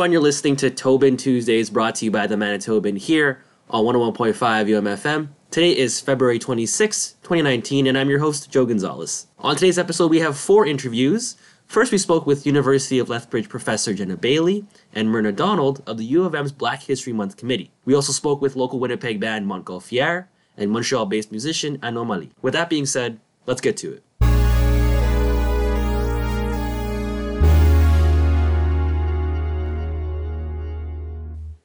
everyone, you're listening to Tobin Tuesdays brought to you by the Manitoban here on 101.5 UMFM. Today is February 26, 2019, and I'm your host, Joe Gonzalez. On today's episode, we have four interviews. First, we spoke with University of Lethbridge professor Jenna Bailey and Myrna Donald of the U of M's Black History Month Committee. We also spoke with local Winnipeg band Montgolfier and Montreal based musician Anomalie. With that being said, let's get to it.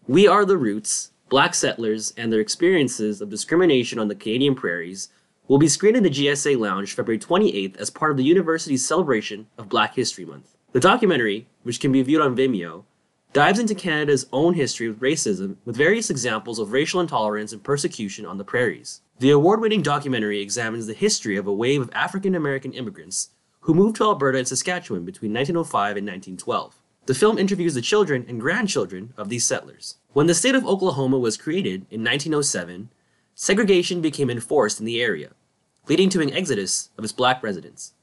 We Are the Roots, Black Settlers, and Their Experiences of Discrimination on the Canadian Prairies will be screened in the GSA Lounge February 28th as part of the university's celebration of Black History Month. The documentary, which can be viewed on Vimeo, dives into Canada's own history with racism with various examples of racial intolerance and persecution on the prairies. The award winning documentary examines the history of a wave of African American immigrants who moved to Alberta and Saskatchewan between 1905 and 1912. The film interviews the children and grandchildren of these settlers. When the state of Oklahoma was created in 1907, segregation became enforced in the area, leading to an exodus of its black residents.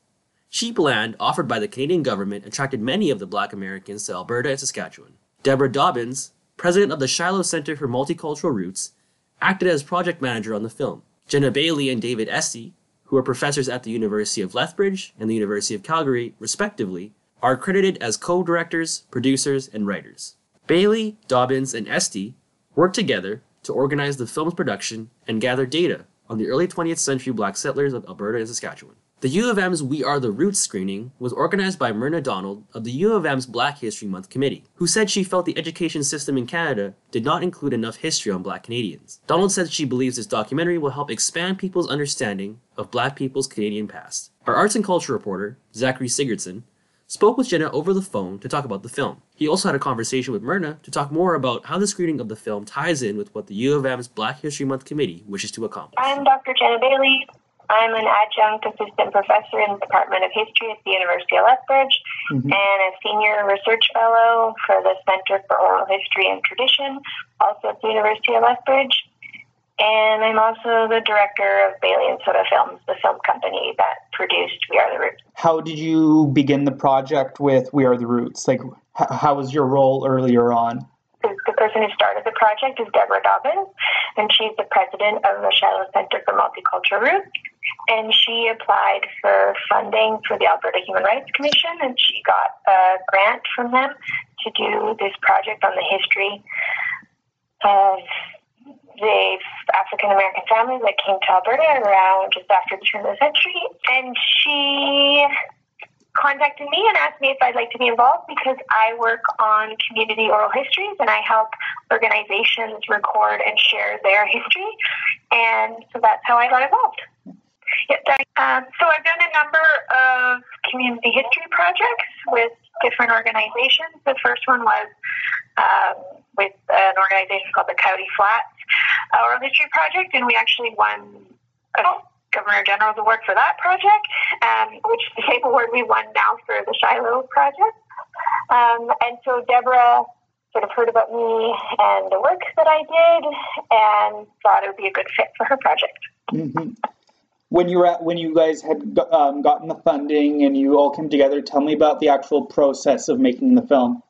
Cheap land offered by the Canadian government attracted many of the black Americans to Alberta and Saskatchewan. Deborah Dobbins, president of the Shiloh Center for Multicultural Roots, acted as project manager on the film. Jenna Bailey and David Este, who are professors at the University of Lethbridge and the University of Calgary, respectively, are credited as co directors, producers, and writers. Bailey, Dobbins, and Este worked together to organize the film's production and gather data on the early 20th century black settlers of Alberta and Saskatchewan. The U of M's We Are the Roots screening was organized by Myrna Donald of the U of M's Black History Month Committee, who said she felt the education system in Canada did not include enough history on black Canadians. Donald said she believes this documentary will help expand people's understanding of black people's Canadian past. Our arts and culture reporter, Zachary Sigurdson, spoke with Jenna over the phone to talk about the film. He also had a conversation with Myrna to talk more about how the screening of the film ties in with what the U of M's Black History Month Committee wishes to accomplish. I'm Dr. Jenna Bailey. I'm an adjunct assistant professor in the Department of History at the University of Lethbridge mm-hmm. and a senior research fellow for the Center for Oral History and Tradition, also at the University of Lethbridge. And I'm also the director of Bailey and Soda Films, the film company that produced We Are the Roots. How did you begin the project with We Are the Roots? Like, how was your role earlier on? The person who started the project is Deborah Dobbins, and she's the president of the Shiloh Center for Multicultural Roots. And she applied for funding for the Alberta Human Rights Commission, and she got a grant from them to do this project on the history of the African American family that came to Alberta around just after the turn of the century. And she contacted me and asked me if I'd like to be involved because I work on community oral histories and I help organizations record and share their history. And so that's how I got involved. Yes, um, so I've done a number of community history projects with different organizations. The first one was um, with an organization called the Coyote Flats Oral History Project, and we actually won a Governor General's Award for that project, um, which is the same award we won now for the Shiloh project. Um, and so Deborah sort of heard about me and the work that I did, and thought it would be a good fit for her project. Mm-hmm. When you were at, when you guys had um, gotten the funding and you all came together, tell me about the actual process of making the film.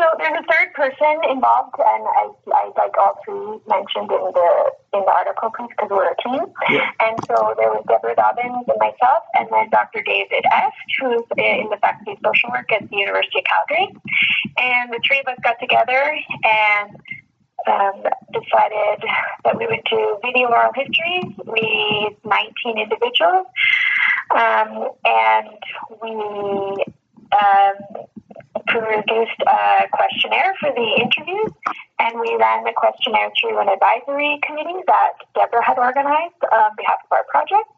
So there's a third person involved, and I, I like all three mentioned in the in the article, please, because we're a team. Yeah. And so there was Deborah Dobbins and myself, and then Dr. David F., who's in the Faculty of Social Work at the University of Calgary. And the three of us got together and um, decided that we would do video oral histories. We 19 individuals, um, and we. Um, produced a questionnaire for the interviews, and we ran the questionnaire through an advisory committee that Deborah had organized on behalf of our project.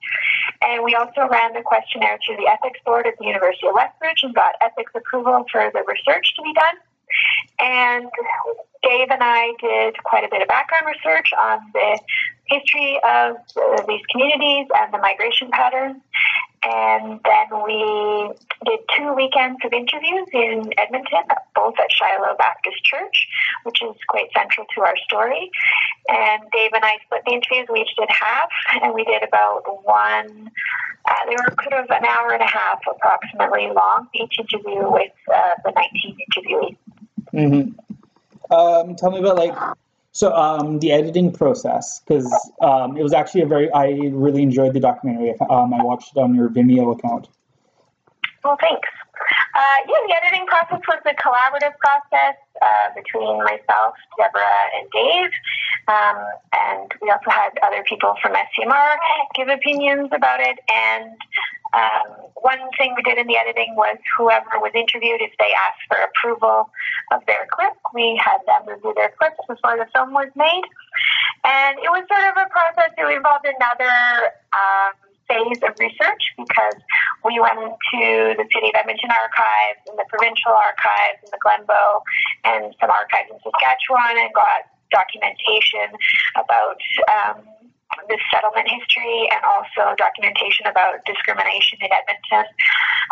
And we also ran the questionnaire through the ethics board at the University of Lethbridge and got ethics approval for the research to be done. And Dave and I did quite a bit of background research on the history of these communities and the migration patterns. And then we did two weekends of interviews in Edmonton, both at Shiloh Baptist Church, which is quite central to our story. And Dave and I split the interviews. We each did half, and we did about one. Uh, they were kind of an hour and a half, approximately long, each interview with uh, the 19 interviewees. Mm-hmm. Um, tell me about like so um, the editing process because um, it was actually a very I really enjoyed the documentary. Um, I watched it on your Vimeo account. Well, thanks. Uh, yeah, the editing process was a collaborative process uh, between myself, Deborah, and Dave. Um, and we also had other people from SCMR give opinions about it. And um, one thing we did in the editing was whoever was interviewed, if they asked for approval of their clip, we had them review their clips before the film was made. And it was sort of a process that involved another um, phase of research because we went into the City of Edmonton archives and the provincial archives and the Glenbow and some archives in Saskatchewan and got documentation about um, the settlement history and also documentation about discrimination in Edmonton.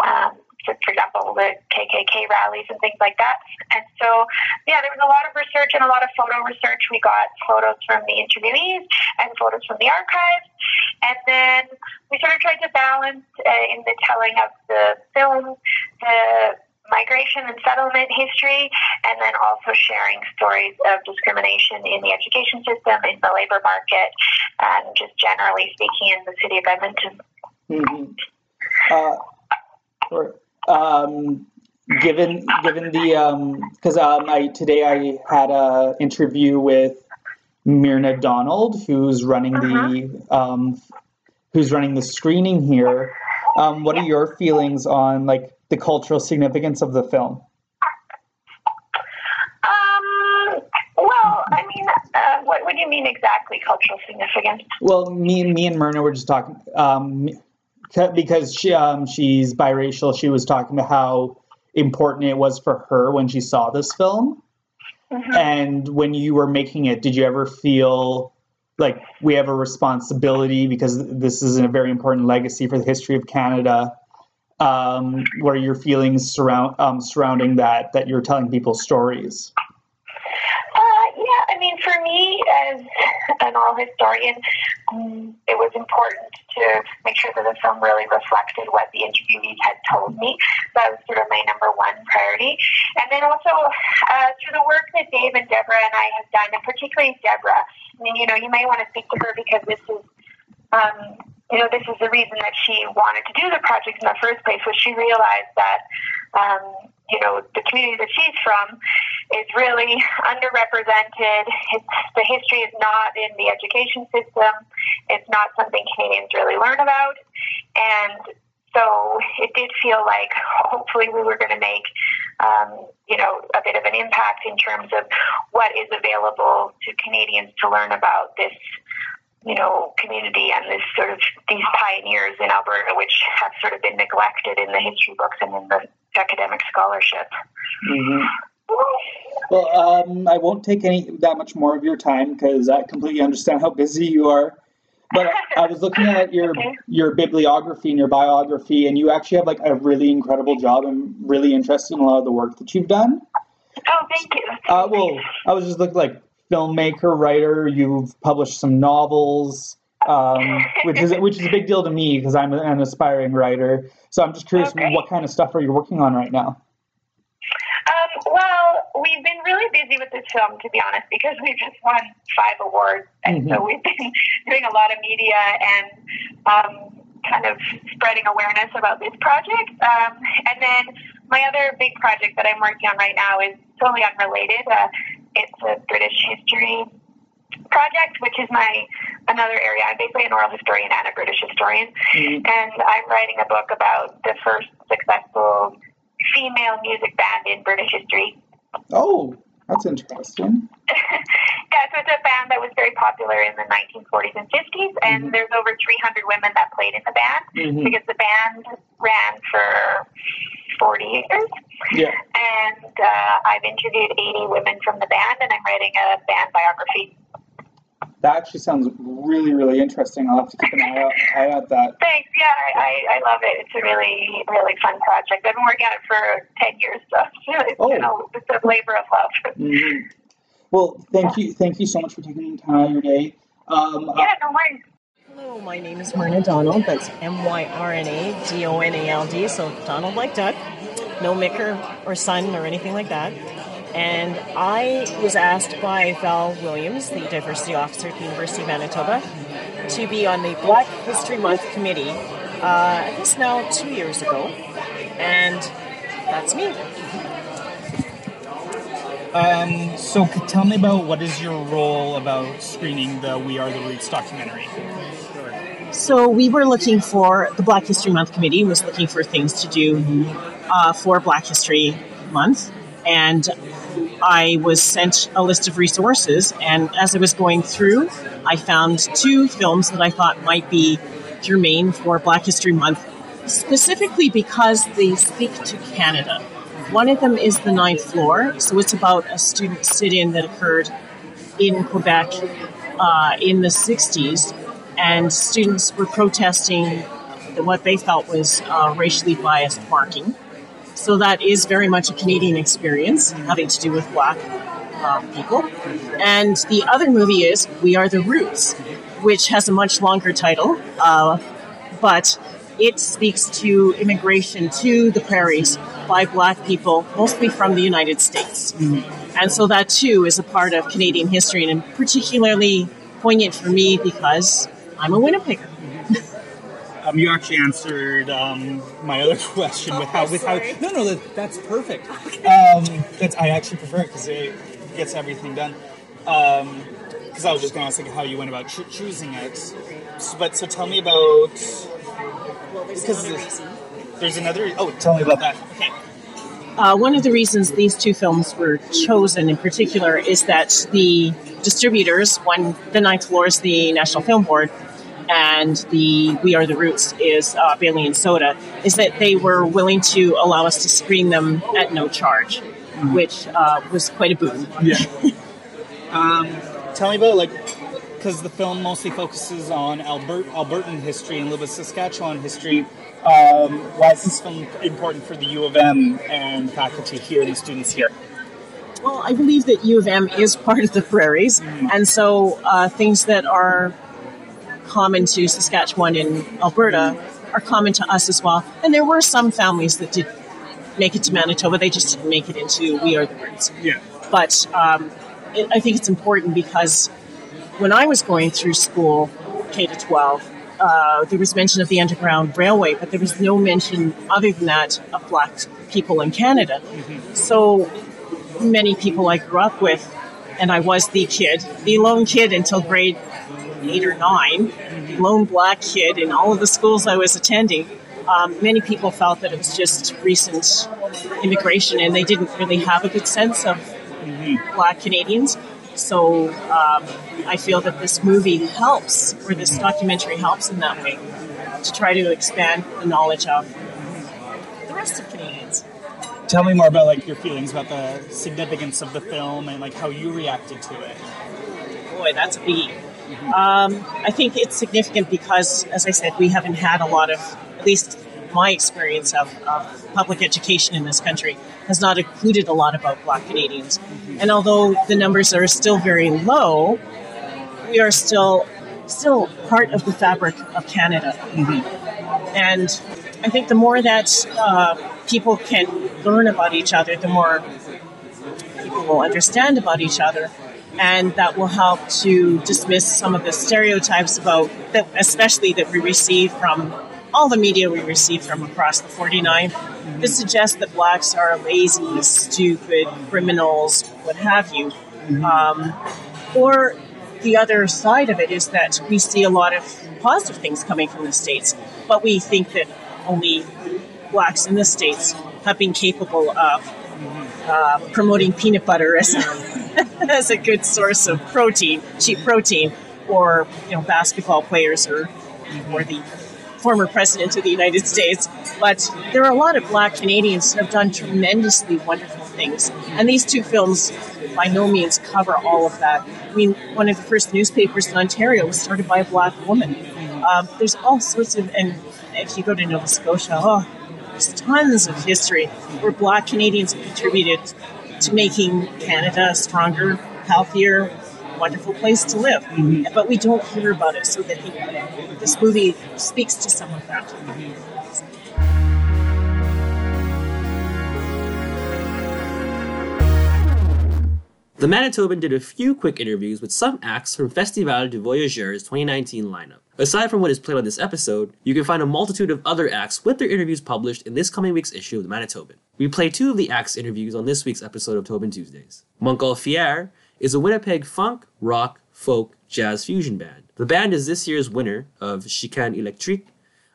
Um, so for example, the KKK rallies and things like that. And so, yeah, there was a lot of research and a lot of photo research. We got photos from the interviewees and photos from the archives. And then we sort of tried to balance uh, in the telling of the film the migration and settlement history, and then also sharing stories of discrimination in the education system, in the labor market, and just generally speaking in the city of Edmonton. Mm-hmm. Uh, or, um, given given the because um, um, I today I had a interview with Myrna Donald, who's running the um, who's running the screening here. Um, what are your feelings on like the cultural significance of the film? Um, well, I mean, uh, what, what do you mean exactly, cultural significance? Well, me and me and Myrna were just talking um, because she um, she's biracial. She was talking about how important it was for her when she saw this film. Mm-hmm. And when you were making it, did you ever feel like we have a responsibility because this is a very important legacy for the history of Canada um, what are your feelings surround um, surrounding that that you're telling people stories? Uh, yeah i mean for me as an oral historian um, it was important to make sure that the film really reflected what the interviewees had told me. That was sort of my number one priority. And then also uh, through the work that dave and deborah and i have done and particularly deborah i mean you know you may want to speak to her because this is um, you know, this is the reason that she wanted to do the project in the first place was she realized that, um, you know, the community that she's from is really underrepresented. It's, the history is not in the education system. It's not something Canadians really learn about. And so it did feel like hopefully we were going to make, um, you know, a bit of an impact in terms of what is available to Canadians to learn about this you know, community and this sort of these pioneers in Alberta, which have sort of been neglected in the history books and in the academic scholarship. Mm-hmm. Well, um, I won't take any that much more of your time because I completely understand how busy you are. But I was looking at your okay. your bibliography and your biography, and you actually have like a really incredible job. I'm really interested in a lot of the work that you've done. Oh, thank you. Uh, well, I was just looking like filmmaker, writer. You've published some novels, um, which is which is a big deal to me because I'm an aspiring writer. So I'm just curious, okay. what kind of stuff are you working on right now? Um, well, we've been really busy with this film, to be honest, because we've just won five awards, and mm-hmm. so we've been doing a lot of media and um, kind of spreading awareness about this project. Um, and then my other big project that I'm working on right now is totally unrelated. Uh, it's a British history project, which is my another area. I'm basically an oral historian and a British historian, mm-hmm. and I'm writing a book about the first successful female music band in British history. Oh, that's interesting. yeah, so it's a band that was very popular in the 1940s and 50s, and mm-hmm. there's over 300 women that played in the band mm-hmm. because the band ran for 40 years. Yeah. And uh, I've interviewed 80 women from the band, and I'm writing a band biography. That actually sounds really, really interesting. I'll have to keep an eye out, eye out that. Thanks. Yeah, I, I, I love it. It's a really, really fun project. I've been working on it for 10 years, so it's, Oh. you know, it's a labor of love. Mhm. Well, thank you, thank you so much for taking the time out of your day. Um, Yeah, no worries. Hello, my name is Myrna Donald. That's M Y R N A D O N A L D. So Donald like Duck. No Micker or Son or anything like that. And I was asked by Val Williams, the diversity officer at the University of Manitoba, to be on the Black History Month committee. Uh, I guess now two years ago, and that's me. Um, so, tell me about what is your role about screening the We Are the Roots documentary? So we were looking for the Black History Month committee was looking for things to do uh, for Black History Month, and I was sent a list of resources. And as I was going through, I found two films that I thought might be germane for Black History Month, specifically because they speak to Canada. One of them is The Ninth Floor, so it's about a student sit-in that occurred in Quebec uh, in the 60s, and students were protesting what they felt was uh, racially biased marking. So that is very much a Canadian experience having to do with black uh, people. And the other movie is We Are the Roots, which has a much longer title, uh, but it speaks to immigration to the prairies by black people, mostly from the United States. And so that too is a part of Canadian history and particularly poignant for me because I'm a Winnipegger. Um, you actually answered um, my other question with how Oh, with how no no that, that's perfect. Um, that's I actually prefer it because it gets everything done. Because I was just going to ask like how you went about choo- choosing it. S- But so tell me about because there's, there's another. Oh, tell me about that. Okay. Uh, one of the reasons these two films were chosen in particular is that the distributors, one, the Ninth Floor is the National Film Board, and the We Are the Roots is uh, Bailey and Soda, is that they were willing to allow us to screen them at no charge, which uh, was quite a boon. Yeah. um, tell me about like because the film mostly focuses on Albert Albertan history and a little bit Saskatchewan history. Um, why is this film important for the U of M and faculty here and students here? Well, I believe that U of M is part of the prairies, and so uh, things that are common to Saskatchewan and Alberta are common to us as well. And there were some families that did make it to Manitoba; they just didn't make it into We Are the Roots. Yeah. But um, it, I think it's important because when I was going through school, K to 12, uh, there was mention of the Underground Railway, but there was no mention, other than that, of black people in Canada. So many people I grew up with, and I was the kid, the lone kid until grade eight or nine, lone black kid in all of the schools I was attending. Um, many people felt that it was just recent immigration and they didn't really have a good sense of black Canadians. So um, I feel that this movie helps, or this documentary helps in that way, to try to expand the knowledge of the rest of Canadians. Tell me more about like your feelings about the significance of the film and like how you reacted to it. Boy, that's a biggie. Um, I think it's significant because, as I said, we haven't had a lot of, at least my experience of, of public education in this country has not included a lot about Black Canadians. And although the numbers are still very low, we are still still part of the fabric of Canada. And I think the more that uh, people can learn about each other, the more people will understand about each other, and that will help to dismiss some of the stereotypes about that, especially that we receive from all the media we receive from across the 49 that suggest that blacks are lazy, stupid, criminals, what have you. Um, or the other side of it is that we see a lot of positive things coming from the states, but we think that only blacks in the states have been capable of uh, promoting peanut butter as, as a good source of protein, cheap protein, or you know basketball players or or the former president of the United States. But there are a lot of black Canadians who have done tremendously wonderful things, and these two films by no means cover all of that. I mean, one of the first newspapers in Ontario was started by a black woman. Um, there's all sorts of, and if you go to Nova Scotia, oh, there's tons of history where black Canadians have contributed to making Canada a stronger, healthier, wonderful place to live. Mm-hmm. But we don't hear about it, so that he, this movie speaks to some of that. The Manitoban did a few quick interviews with some acts from Festival du Voyageur's 2019 lineup. Aside from what is played on this episode, you can find a multitude of other acts with their interviews published in this coming week's issue of the Manitoban. We play two of the acts' interviews on this week's episode of Tobin Tuesdays. Montgolfier is a Winnipeg funk, rock, folk, jazz fusion band. The band is this year's winner of Chicane Electrique,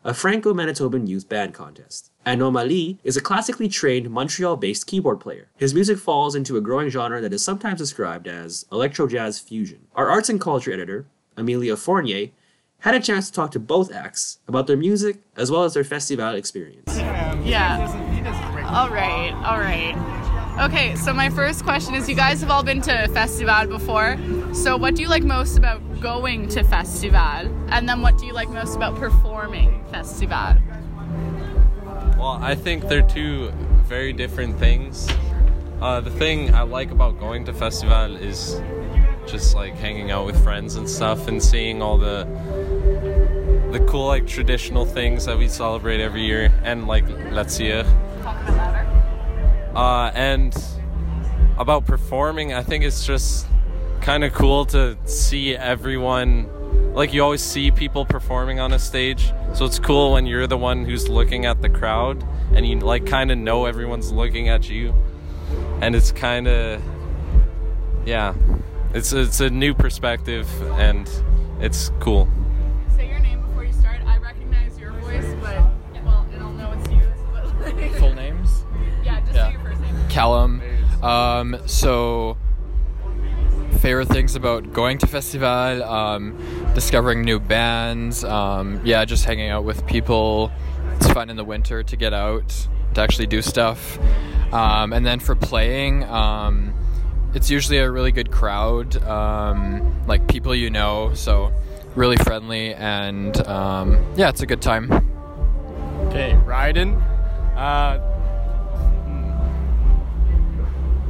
a Franco Manitoban youth band contest. Anomalie is a classically trained Montreal based keyboard player. His music falls into a growing genre that is sometimes described as electro jazz fusion. Our arts and culture editor, Amelia Fournier, had a chance to talk to both acts about their music as well as their festival experience. Yeah. All right, all right. Okay, so my first question is you guys have all been to Festival before. So what do you like most about going to Festival? And then what do you like most about performing Festival? Well, I think they're two very different things. Uh, the thing I like about going to Festival is just like hanging out with friends and stuff and seeing all the the cool like traditional things that we celebrate every year and like let's see uh, and about performing, I think it's just kind of cool to see everyone. Like you always see people performing on a stage, so it's cool when you're the one who's looking at the crowd and you like kind of know everyone's looking at you, and it's kind of yeah, it's it's a new perspective and it's cool. Say your name before you start. I recognize your voice, but well, I don't know it's you. But like, Full names? yeah, just Yeah. say your first name. Callum. Um, so, favorite things about going to festival, um, discovering new bands, um, yeah, just hanging out with people. It's fun in the winter to get out to actually do stuff. Um, and then for playing, um, it's usually a really good crowd, um, like people you know, so really friendly, and um, yeah, it's a good time. Okay, Ryden. Uh,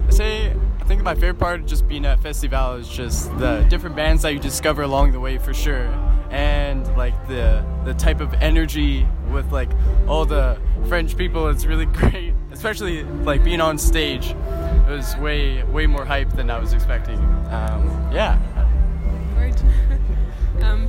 hmm. say, I think my favorite part of just being at Festival is just the different bands that you discover along the way for sure, and like the the type of energy with like all the French people. It's really great, especially like being on stage. It was way way more hype than I was expecting. Um, yeah.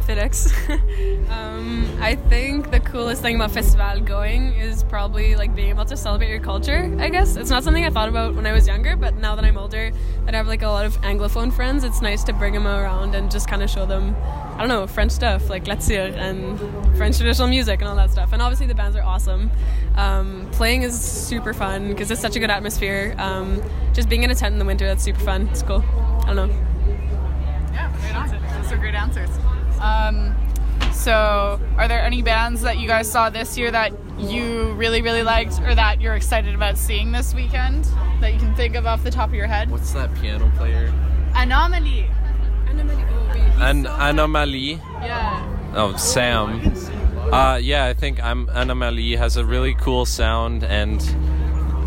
FedEx. um, I think the coolest thing about festival going is probably like being able to celebrate your culture. I guess it's not something I thought about when I was younger, but now that I'm older, and I have like a lot of anglophone friends, it's nice to bring them around and just kind of show them, I don't know, French stuff like Let's Hear and French traditional music and all that stuff. And obviously the bands are awesome. Um, playing is super fun because it's such a good atmosphere. Um, just being in a tent in the winter, that's super fun. It's cool. I don't know. Yeah, right on. Those are great answers. Um, so, are there any bands that you guys saw this year that you really, really liked, or that you're excited about seeing this weekend that you can think of off the top of your head? What's that piano player? Anomalie. An Anomalie. Yeah. Oh, Sam. Uh, yeah, I think I'm Anomalie has a really cool sound and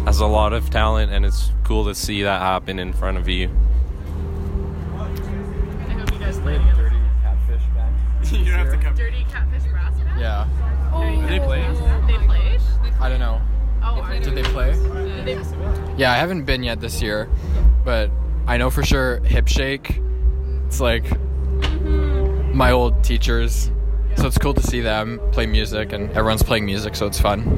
has a lot of talent, and it's cool to see that happen in front of you. I hope you guys play Dirty Catfish band. You don't have to come. Dirty Catfish Brass Band. Yeah. Oh, are they play? They played? I don't know. Oh, are Did they play? Did they? Yeah, I haven't been yet this year, but I know for sure Hip Shake. It's like my old teachers, so it's cool to see them play music, and everyone's playing music, so it's fun.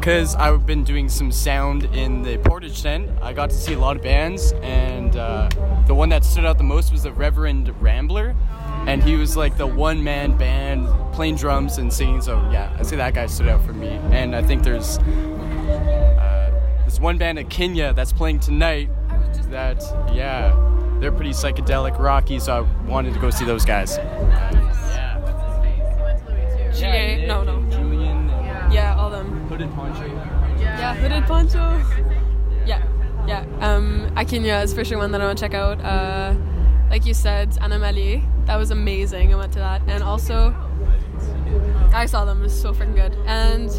Because I've been doing some sound in the Portage tent. I got to see a lot of bands, and uh, the one that stood out the most was the Reverend Rambler, and he was like the one-man band playing drums and singing. So yeah, I say that guy stood out for me. And I think there's uh, there's one band Akinya that's playing tonight. That yeah, they're pretty psychedelic, rocky. So I wanted to go see those guys. GA? No, no. Hooded Poncho. Yeah. Yeah, Hooded Poncho. Yeah, yeah. Um, Akinya is for sure one that I want to check out. Uh, like you said, Anomalie. That was amazing. I went to that. And also, I saw them. It was so freaking good. And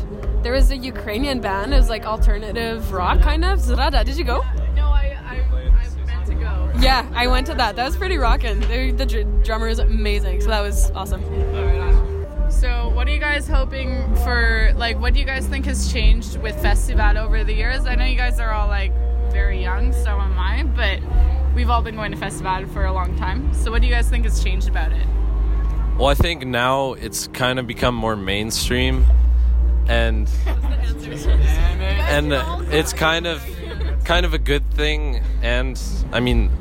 there was a Ukrainian band. It was like alternative rock, kind of. Zrada, did you go? No, I, I, I meant to go. Yeah, I went to that. That was pretty rocking. The, the dr- drummer is amazing, so that was awesome. So, what are you guys hoping for? Like, what do you guys think has changed with Festival over the years? I know you guys are all like very young, so am I, but we've all been going to Festival for a long time. So, what do you guys think has changed about it? Well, I think now it's kind of become more mainstream, and and it's kind of kind of a good thing. And I mean,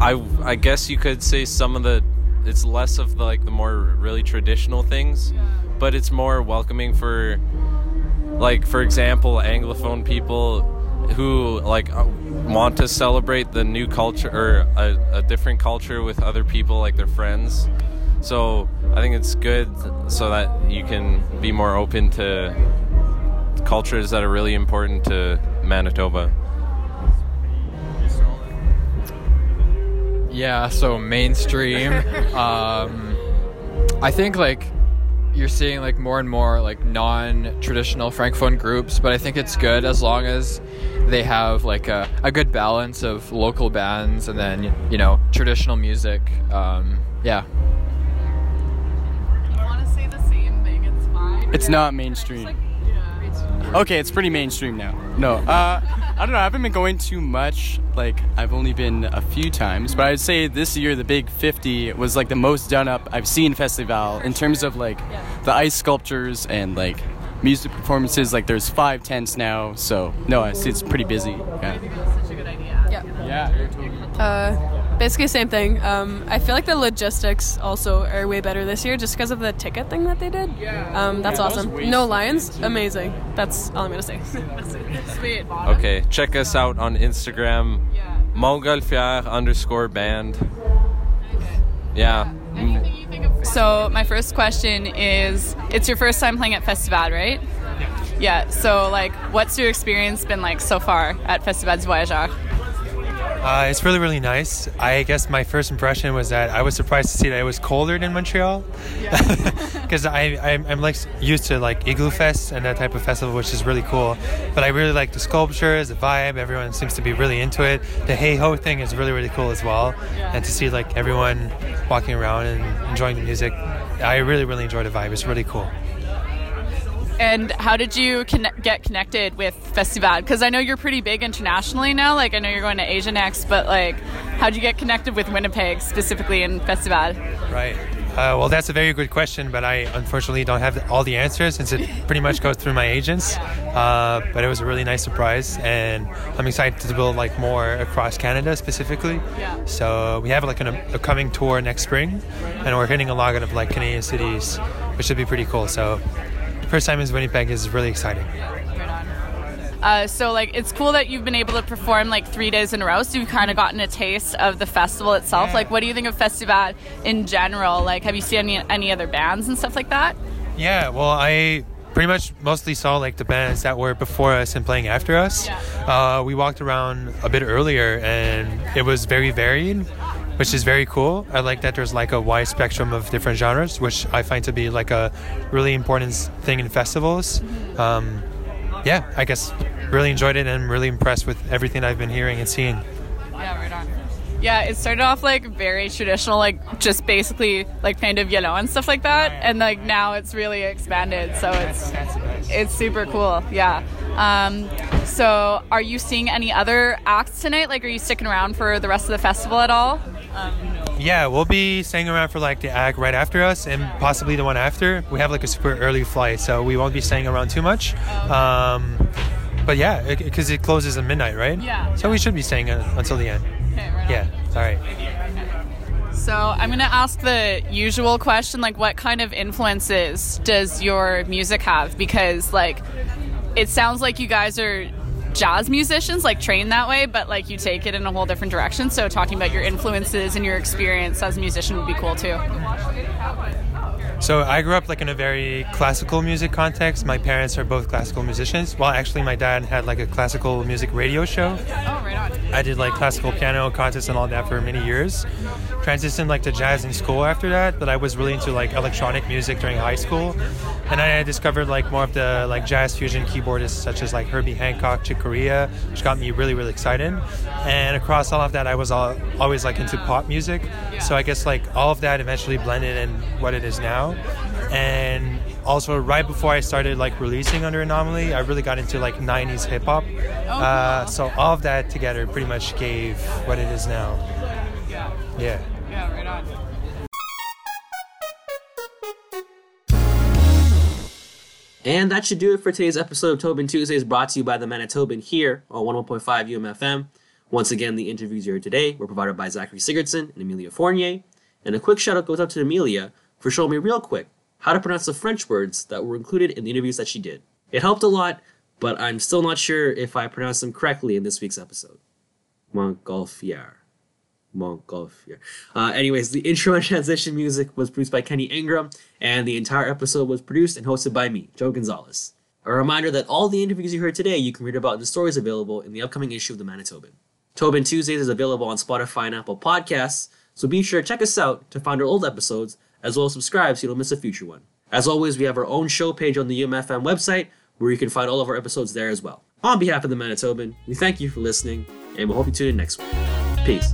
I I guess you could say some of the it's less of the, like the more really traditional things, but it's more welcoming for like for example Anglophone people who like uh, want to celebrate the new culture or a, a different culture with other people like their friends. So I think it's good so that you can be more open to cultures that are really important to Manitoba. Yeah, so mainstream. um, I think like you're seeing like more and more like non-traditional francophone groups, but I think it's good as long as they have like a, a good balance of local bands and then you know traditional music. Um, yeah. You want to say the same thing? It's fine. It's not mainstream. Okay, it's pretty mainstream now. No, uh, I don't know. I haven't been going too much. Like, I've only been a few times, but I'd say this year the Big 50 was like the most done up I've seen festival in terms of like the ice sculptures and like music performances. Like, there's five tents now, so no, I see it's pretty busy. Yeah. Such a good idea. Yeah. Yeah. Uh, basically, same thing. Um, I feel like the logistics also are way better this year just because of the ticket thing that they did. Yeah. Um, that's Yeah, awesome. way No lions, amazing. That's all I'm gonna say. Sweet. Okay, check us out on Instagram, yeah. Montgolfière underscore band. Yeah. So my first question is: It's your first time playing at Festival, right? Yeah. Yeah. So, like, what's your experience been like so far at Festival du Voyageur? Uh, it's really, really nice. I guess my first impression was that I was surprised to see that it was colder than Montreal, because I I'm, I'm like used to like Igloofest and that type of festival, which is really cool. But I really like the sculptures, the vibe. Everyone seems to be really into it. The hey ho thing is really, really cool as well, and to see like everyone walking around and enjoying the music. I really, really enjoy the vibe. It's really cool. And how did you get connected with Festival? Because I know you're pretty big internationally now. Like, I know you're going to Asia next, but like, how would you get connected with Winnipeg specifically in Festival? Right. Uh, well, that's a very good question, but I unfortunately don't have all the answers since it pretty much goes through my agents. Uh, but it was a really nice surprise, and I'm excited to build like more across Canada specifically. Yeah. So we have like an a coming tour next spring, and we're hitting a lot of like Canadian cities, which should be pretty cool. So first time in Winnipeg is really exciting. Uh, so like it's cool that you've been able to perform like three days in a row so you've kind of gotten a taste of the festival itself. Like what do you think of festival in general? Like have you seen any, any other bands and stuff like that? Yeah, well, I pretty much mostly saw like the bands that were before us and playing after us. Uh, we walked around a bit earlier, and it was very varied, which is very cool. I like that there's like a wide spectrum of different genres, which I find to be like a really important thing in festivals. Um, yeah, I guess really enjoyed it and I'm really impressed with everything I've been hearing and seeing. yeah right on. Yeah it started off like very traditional like just basically like kind of yellow and stuff like that. And like now it's really expanded so it's it's super cool. Yeah. Um, so are you seeing any other acts tonight? Like are you sticking around for the rest of the festival at all Yeah, we'll be staying around for like the act right after us and possibly the one after. We have like a super early flight, so we won't be staying around too much. Um, but yeah, because it, closes at midnight, right? Yeah. So we should be staying uh, until the end. Okay, right on. Yeah. All right. So I'm gonna ask the usual question, like what kind of influences does your music have? Because like it sounds like you guys are jazz musicians like trained that way, but like you take it in a whole different direction. So talking about your influences and your experience as a musician would be cool too. So I grew up like in a very classical music context. My parents are both classical musicians. Well, actually, my dad had like a classical music radio show. Oh, right on. I did like classical piano contests and all that for many years. Transitioned like to jazz in school after that, but I was really into like electronic music during high school. And then I discovered like more of the like jazz fusion keyboardists such as like Herbie Hancock, Chick Corea, which got me really really excited. And across all of that, I was all, always like into pop music. So I guess like all of that eventually blended in what it is now. And also right before I started like releasing under Anomalie, I really got into like 90s hip hop. Uh, so all of that together pretty much gave what it is now. Yeah. And that should do it for today's episode of Tobin Tuesdays brought to you by the Manitoban here on 101.5 UMFM. Once again, the interviews here today were provided by Zachary Sigurdsson and Amelia Fournier. And a quick shout out goes out to Amelia for showing me real quick how to pronounce the French words that were included in the interviews that she did. It helped a lot, but I'm still not sure if I pronounced them correctly in this week's episode. Montgolfier. Montgolfier. Uh, anyways, the intro and transition music was produced by Kenny Ingram, and the entire episode was produced and hosted by me, Joe Gonzalez. A reminder that all the interviews you heard today you can read about in the stories available in the upcoming issue of the Manitoban. Tobin Tuesdays is available on Spotify and Apple Podcasts, so be sure to check us out to find our old episodes, as well as subscribe so you don't miss a future one. As always, we have our own show page on the UMFM website, where you can find all of our episodes there as well. On behalf of the Manitoban, we thank you for listening, and we'll hope you tune in next week. Peace.